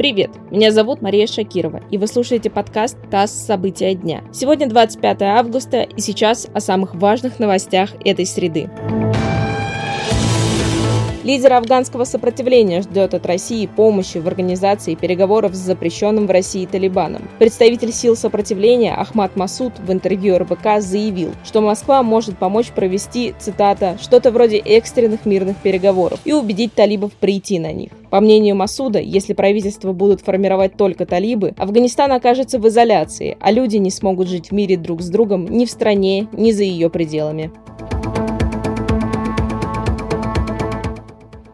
Привет, меня зовут Мария Шакирова, и вы слушаете подкаст «ТАСС. События дня». Сегодня 25 августа, и сейчас о самых важных новостях этой среды. Лидер афганского сопротивления ждет от России помощи в организации переговоров с запрещенным в России Талибаном. Представитель сил сопротивления Ахмад Масуд в интервью РБК заявил, что Москва может помочь провести, цитата, «что-то вроде экстренных мирных переговоров и убедить талибов прийти на них». По мнению Масуда, если правительство будут формировать только талибы, Афганистан окажется в изоляции, а люди не смогут жить в мире друг с другом ни в стране, ни за ее пределами.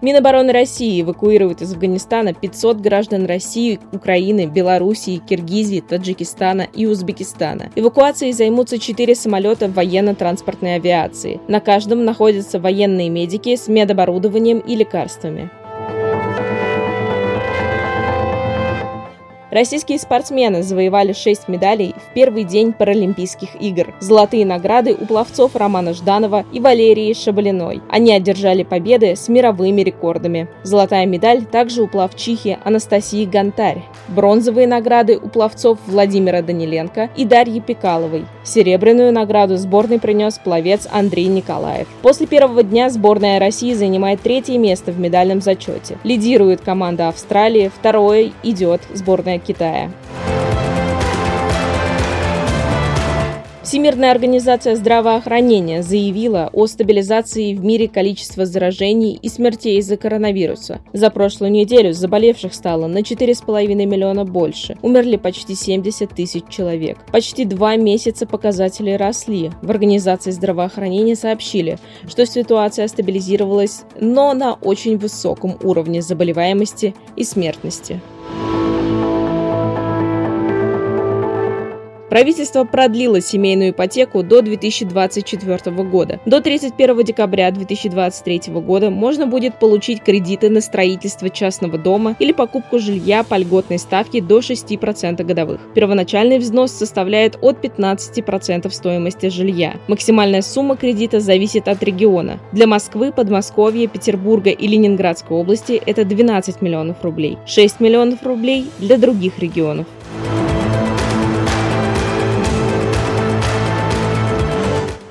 Минобороны России эвакуирует из Афганистана 500 граждан России, Украины, Белоруссии, Киргизии, Таджикистана и Узбекистана. Эвакуацией займутся 4 самолета военно-транспортной авиации. На каждом находятся военные медики с медоборудованием и лекарствами. Российские спортсмены завоевали 6 медалей в первый день Паралимпийских игр. Золотые награды у пловцов Романа Жданова и Валерии Шабалиной. Они одержали победы с мировыми рекордами. Золотая медаль также у пловчихи Анастасии Гонтарь. Бронзовые награды у пловцов Владимира Даниленко и Дарьи Пекаловой. Серебряную награду сборной принес пловец Андрей Николаев. После первого дня сборная России занимает третье место в медальном зачете. Лидирует команда Австралии, второе идет сборная Китая. Всемирная организация здравоохранения заявила о стабилизации в мире количества заражений и смертей из-за коронавируса. За прошлую неделю заболевших стало на 4,5 миллиона больше. Умерли почти 70 тысяч человек. Почти два месяца показатели росли. В Организации здравоохранения сообщили, что ситуация стабилизировалась, но на очень высоком уровне заболеваемости и смертности. Правительство продлило семейную ипотеку до 2024 года. До 31 декабря 2023 года можно будет получить кредиты на строительство частного дома или покупку жилья по льготной ставке до 6% годовых. Первоначальный взнос составляет от 15% стоимости жилья. Максимальная сумма кредита зависит от региона. Для Москвы, Подмосковья, Петербурга и Ленинградской области это 12 миллионов рублей, 6 миллионов рублей для других регионов.